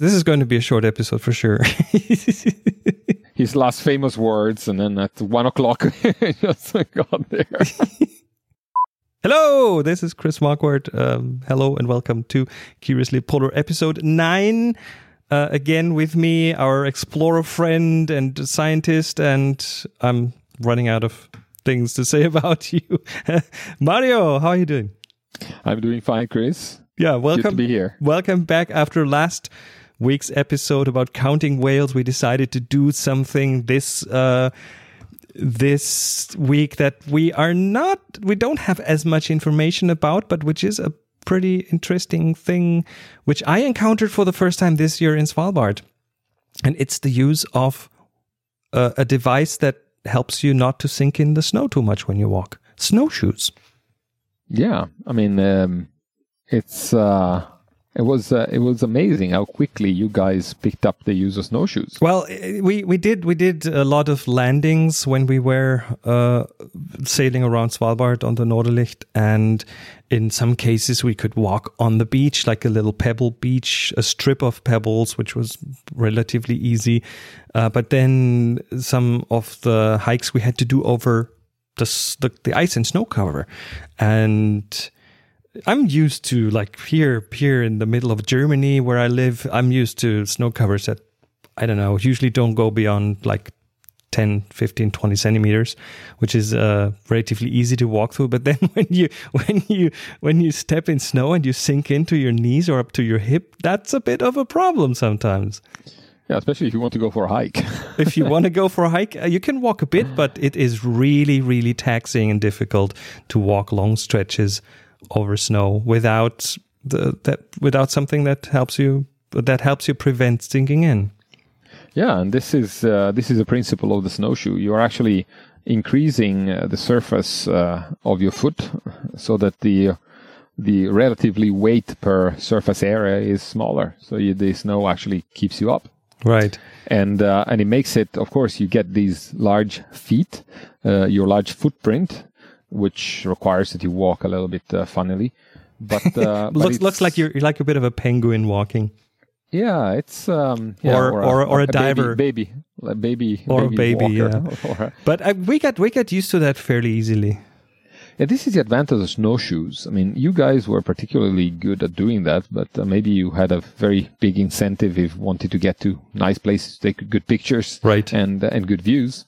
This is going to be a short episode for sure. His last famous words, and then at one o'clock, just got there. hello, this is Chris Marquardt. Um, hello and welcome to Curiously Polar episode nine. Uh, again with me, our explorer friend and scientist, and I'm running out of things to say about you. Mario, how are you doing? I'm doing fine, Chris. Yeah, welcome. Good to be here. Welcome back after last week's episode about counting whales. We decided to do something this uh, this week that we are not, we don't have as much information about, but which is a pretty interesting thing, which I encountered for the first time this year in Svalbard, and it's the use of uh, a device that helps you not to sink in the snow too much when you walk. Snowshoes. Yeah, I mean, um, it's uh, it was uh, it was amazing how quickly you guys picked up the use of snowshoes. Well, we we did we did a lot of landings when we were uh, sailing around Svalbard on the Noorderlicht, and in some cases we could walk on the beach, like a little pebble beach, a strip of pebbles, which was relatively easy. Uh, but then some of the hikes we had to do over the the, the ice and snow cover, and I'm used to like here here in the middle of Germany where I live. I'm used to snow covers that I don't know usually don't go beyond like 10, 15, 20 centimeters, which is uh, relatively easy to walk through. But then when you when you when you step in snow and you sink into your knees or up to your hip, that's a bit of a problem sometimes. Yeah, especially if you want to go for a hike. if you want to go for a hike, uh, you can walk a bit, but it is really, really taxing and difficult to walk long stretches over snow without the, that without something that helps you that helps you prevent sinking in. Yeah, and this is uh, this is a principle of the snowshoe. You are actually increasing uh, the surface uh, of your foot so that the the relatively weight per surface area is smaller. So you, the snow actually keeps you up. Right. And uh, and it makes it. Of course, you get these large feet, uh, your large footprint, which requires that you walk a little bit uh, funnily. But uh, looks but looks like you're, you're like a bit of a penguin walking. Yeah, it's um, yeah, or, or, or, or a, a, diver, baby, baby, baby or baby a baby. Yeah. but uh, we got we got used to that fairly easily. Yeah, this is the advantage of snowshoes. I mean, you guys were particularly good at doing that, but uh, maybe you had a very big incentive if you wanted to get to nice places, take good pictures, right, and uh, and good views.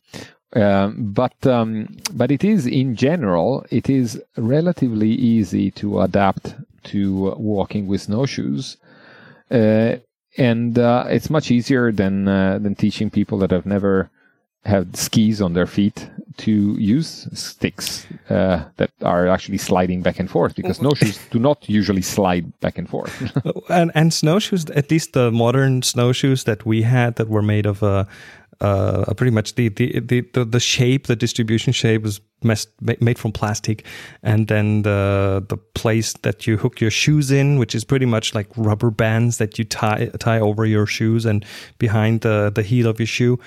Um, but um, but it is in general it is relatively easy to adapt to walking with snowshoes. Uh, and uh, it's much easier than uh, than teaching people that have never had skis on their feet to use sticks uh, that are actually sliding back and forth because snowshoes do not usually slide back and forth. and and snowshoes, at least the modern snowshoes that we had that were made of a uh, pretty much the, the, the, the, shape, the distribution shape was messed, made from plastic. And then the, the place that you hook your shoes in, which is pretty much like rubber bands that you tie, tie over your shoes and behind the, the heel of your shoe.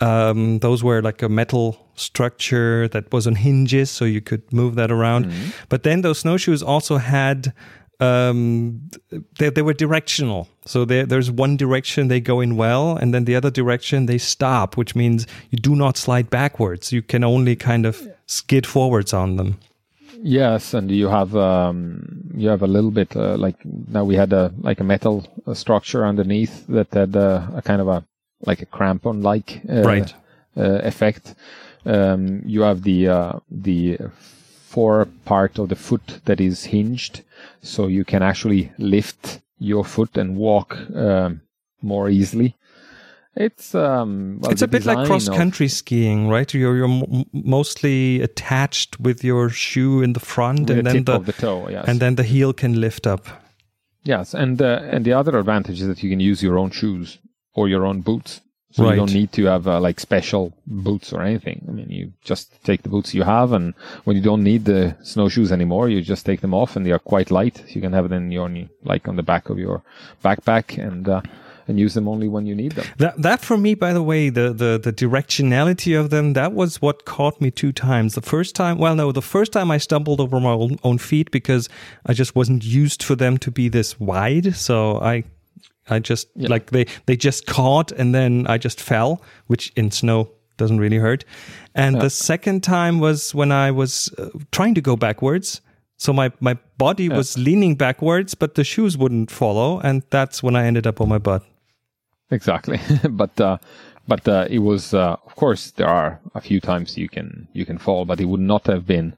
Um, those were like a metal structure that was on hinges, so you could move that around. Mm-hmm. But then those snowshoes also had um, they, they were directional. So there's one direction they go in well, and then the other direction they stop, which means you do not slide backwards. You can only kind of skid forwards on them. Yes, and you have um, you have a little bit uh, like now we had a like a metal uh, structure underneath that had uh, a kind of a like a crampon like uh, right uh, effect. Um, you have the uh, the fore part of the foot that is hinged, so you can actually lift your foot and walk um, more easily. It's um, well, it's a bit like cross country skiing, right? You're you're m- mostly attached with your shoe in the front, and the then the, the, toe, yes. and then the heel can lift up. Yes, and uh, and the other advantage is that you can use your own shoes or your own boots. So right. you don't need to have uh, like special boots or anything. I mean, you just take the boots you have, and when you don't need the snowshoes anymore, you just take them off, and they are quite light. You can have it in your like on the back of your backpack, and uh, and use them only when you need them. That that for me, by the way, the the the directionality of them that was what caught me two times. The first time, well, no, the first time I stumbled over my own feet because I just wasn't used for them to be this wide, so I I just like they they just caught and then I just fell, which in snow doesn't really hurt. And the second time was when I was uh, trying to go backwards. So my my body was leaning backwards, but the shoes wouldn't follow, and that's when I ended up on my butt. Exactly, but uh, but uh, it was uh, of course there are a few times you can you can fall, but it would not have been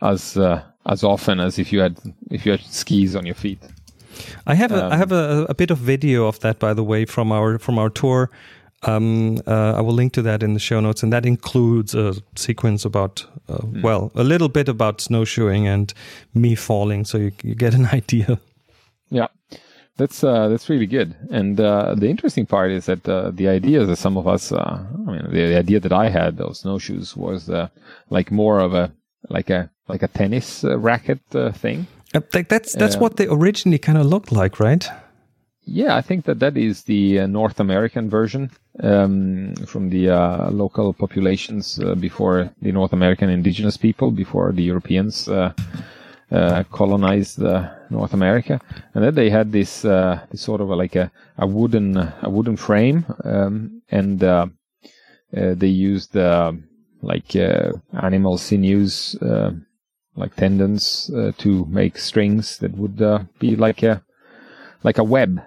as uh, as often as if you had if you had skis on your feet. I have a, I have a, a bit of video of that, by the way, from our from our tour. Um, uh, I will link to that in the show notes, and that includes a sequence about, uh, well, a little bit about snowshoeing and me falling, so you, you get an idea. Yeah, that's uh, that's really good. And uh, the interesting part is that uh, the idea that some of us, uh, I mean, the, the idea that I had of snowshoes was uh, like more of a like a like a tennis uh, racket uh, thing. Uh, that- that's that's Yeah. what they originally kind of looked like, right? Yeah, I think that that is the uh, North American version um, from the uh, local populations uh, before the North American indigenous people, before the Europeans uh, uh, colonized uh, North America, and then they had this, uh, this sort of a, like a, a wooden a wooden frame, um, and uh, uh, they used uh, like uh, animal sinews, uh, like tendons, uh, to make strings that would uh, be like a like a web,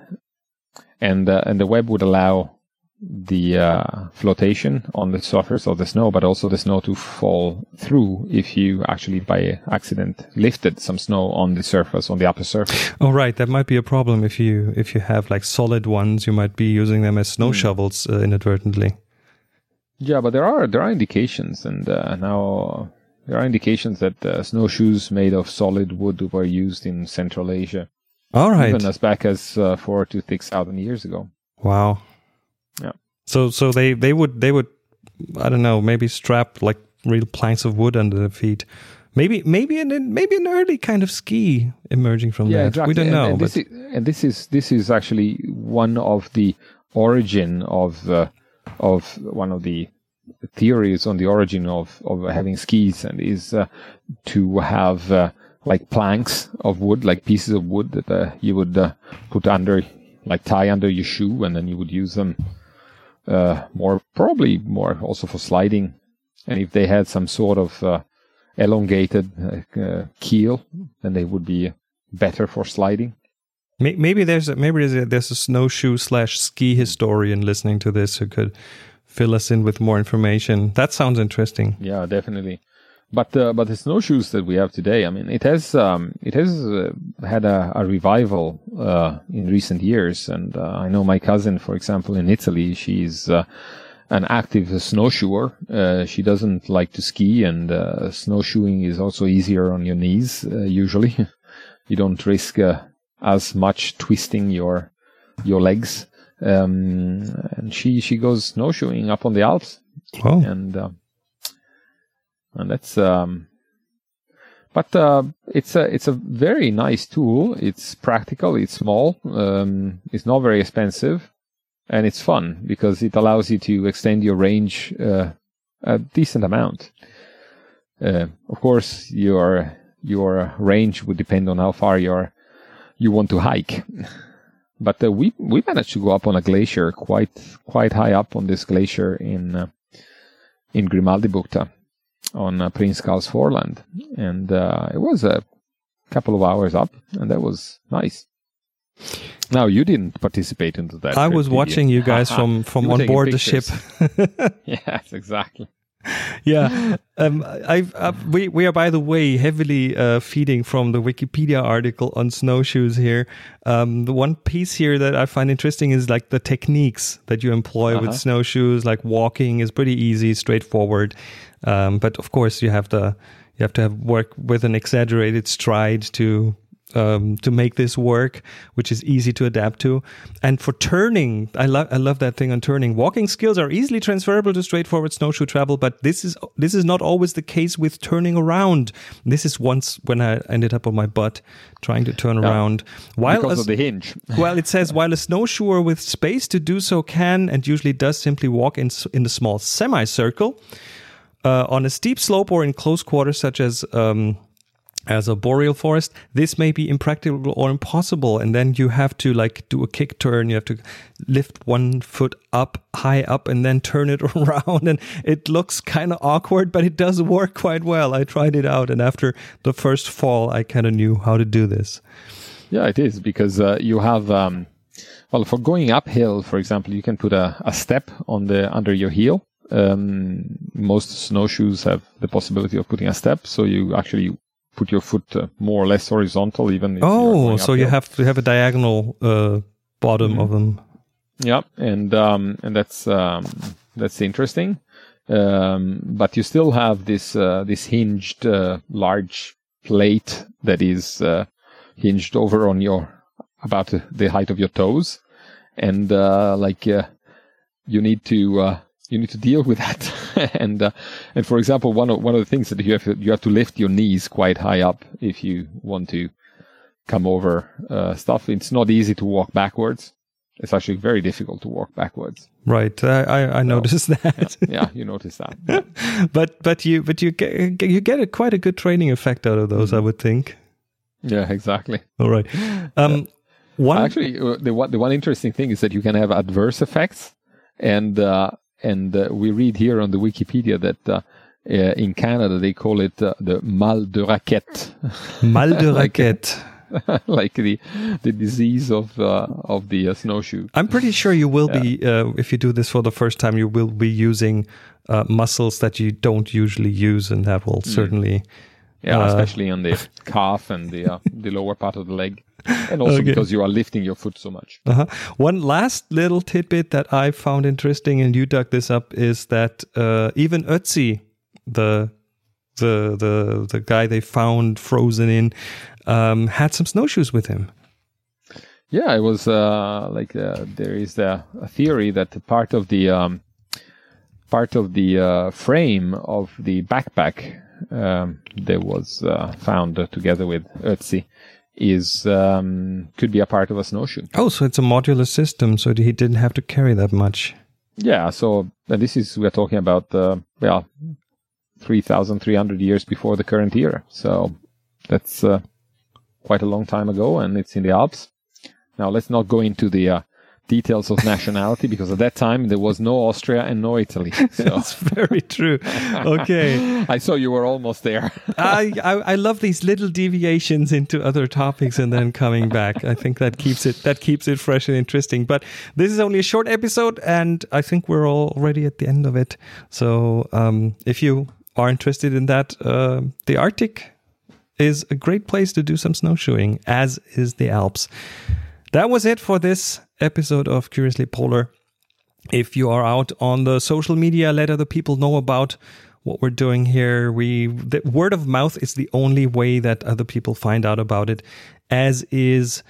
and uh, and the web would allow the uh, flotation on the surface of the snow, but also the snow to fall through if you actually by accident lifted some snow on the surface on the upper surface. Oh, right. That might be a problem if you if you have like solid ones. You might be using them as snow shovels uh, inadvertently. Yeah, but there are there are indications, and uh, now there are indications that uh, snowshoes made of solid wood were used in Central Asia, All right. even as back as uh, four to six thousand years ago. Wow. Yeah. So so they they would they would I don't know maybe strap like real planks of wood under their feet. Maybe maybe an maybe an early kind of ski emerging from that. We don't And- know. And, this is, and this is this is actually one of the origin of uh, of one of the theories on the origin of of having skis, and is uh, to have uh, like planks of wood, like pieces of wood that uh, you would uh, put under, like tie under your shoe, and then you would use them uh, more probably more also for sliding. And if they had some sort of uh, elongated keel, then they would be better for sliding. maybe there's a, maybe there's a, there's a snowshoe slash ski historian listening to this who could fill us in with more information. That sounds interesting. Yeah, definitely. But uh, but the snowshoes that we have today, I mean, it has um, it has uh, had a, a revival uh, in recent years, and uh, I know my cousin, for example, in Italy, she's uh, an active snowshoer. Uh, she doesn't like to ski, and uh, snowshoeing is also easier on your knees. Uh, usually, you don't risk uh, as much twisting your your legs. Um, and she she goes snowshoeing up on the Alps. Oh, and uh, and that's um but uh, it's a it's a very nice tool. It's practical. It's small. Um, it's not very expensive. And it's fun because it allows you to extend your range uh, a decent amount. Uh, of course your your range would depend on how far you're you want to hike but uh, we we managed to go up on a glacier quite quite high up on this glacier in uh, in Grimaldi Bukta on uh, Prince Karl's Foreland, and uh, it was a couple of hours up, and that was nice. Now you didn't participate into that. I trip, was did you? watching you guys from from on board the ship. yes, exactly. yeah, um, I've, uh, we we are by the way heavily uh, feeding from the Wikipedia article on snowshoes here. Um, the one piece here that I find interesting is like the techniques that you employ with Uh-huh. snowshoes. Like walking is pretty easy, straightforward, um, but of course you have to you have to have work with an exaggerated stride to um, to make this work, which is easy to adapt to. And for turning, I love I love that thing on turning. Walking skills are easily transferable to straightforward snowshoe travel, but this is this is not always the case with turning around. This is once when I ended up on my butt trying to turn around. While because a- of the hinge. well, it says while a snowshoer with space to do so can and usually does simply walk in in a small semicircle uh, on a steep slope or in close quarters, such as um, as a boreal forest, this may be impractical or impossible. And then you have to like do a kick turn. You have to lift one foot up, high up, and then turn it around. And it looks kind of awkward, but it does work quite well. I tried it out. And after the first fall, I kind of knew how to do this. Yeah, it is because uh, you have, um, well, for going uphill, for example, you can put a, a step on the under your heel. Um, most snowshoes have the possibility of putting a step, so you actually put your foot uh, more or less horizontal, even. oh, so you have to have a diagonal uh, bottom mm-hmm. of them. Yeah, and um, and that's um, that's interesting. Um, but you still have this uh, this hinged uh, large plate that is uh, hinged over on your about the height of your toes, and uh, like you need to you need to deal with that. and uh, and for example, one of one of the things that you have to, you have to lift your knees quite high up if you want to come over uh, stuff. It's not easy to walk backwards. It's actually very difficult to walk backwards. Right, I I, noticed that. yeah, yeah, you noticed that. but but you but you get you get a, quite a good training effect out of those, mm-hmm. I would think. Yeah, exactly. All right. Um, one actually, uh, the one the one interesting thing is that you can have adverse effects, and uh, and uh, we read here on the Wikipedia that uh, uh, in Canada they call it uh, the mal de raquette. Mal de raquette. like the the disease of uh, of the uh, snowshoe. I'm pretty sure you will yeah. be if you do this for the first time. You will be using muscles that you don't usually use, and that will mm. certainly. Yeah, especially on the calf and the the lower part of the leg and also okay. because you are lifting your foot so much. Uh-huh. One last little tidbit that I found interesting, and you dug this up, is that uh, even Ötzi, the the the the guy they found frozen in, um, had some snowshoes with him. Yeah, it was uh, like uh, there is a, a, theory that part of the um, part of the uh, frame of the backpack um, that was uh, found together with Ötzi is um, could be a part of a snowshoe. Oh, so it's a modular system, so he didn't have to carry that much. Yeah, so and this is we're talking about uh, well, three thousand three hundred years before the current era. So that's uh, quite a long time ago, and it's in the Alps. Now let's not go into the uh, details of nationality because at that time there was no Austria and no Italy. So. That's very true. Okay. I saw you were almost there. I, I, I love these little deviations into other topics and then coming back. I think that keeps it that keeps it fresh and interesting. But this is only a short episode, and I think we're already at the end of it. So um, if you are interested in that, uh, the Arctic is a great place to do some snowshoeing, as is the Alps. That was it for this episode of Curiously Polar. If you are out on the social media, let other people know about what we're doing here. We the word of mouth is the only way that other people find out about it, as is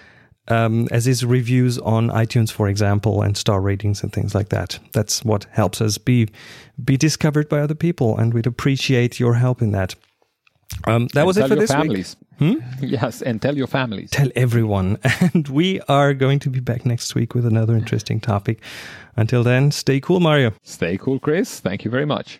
um, as is reviews on iTunes, for example, and star ratings and things like that. That's what helps us be be discovered by other people, and we'd appreciate your help in that. Um, that and was it for this families. week. Hmm? Yes, and tell your families. Tell everyone. And we are going to be back next week with another interesting topic. Until then, stay cool, Mario. Stay cool, Chris. Thank you very much.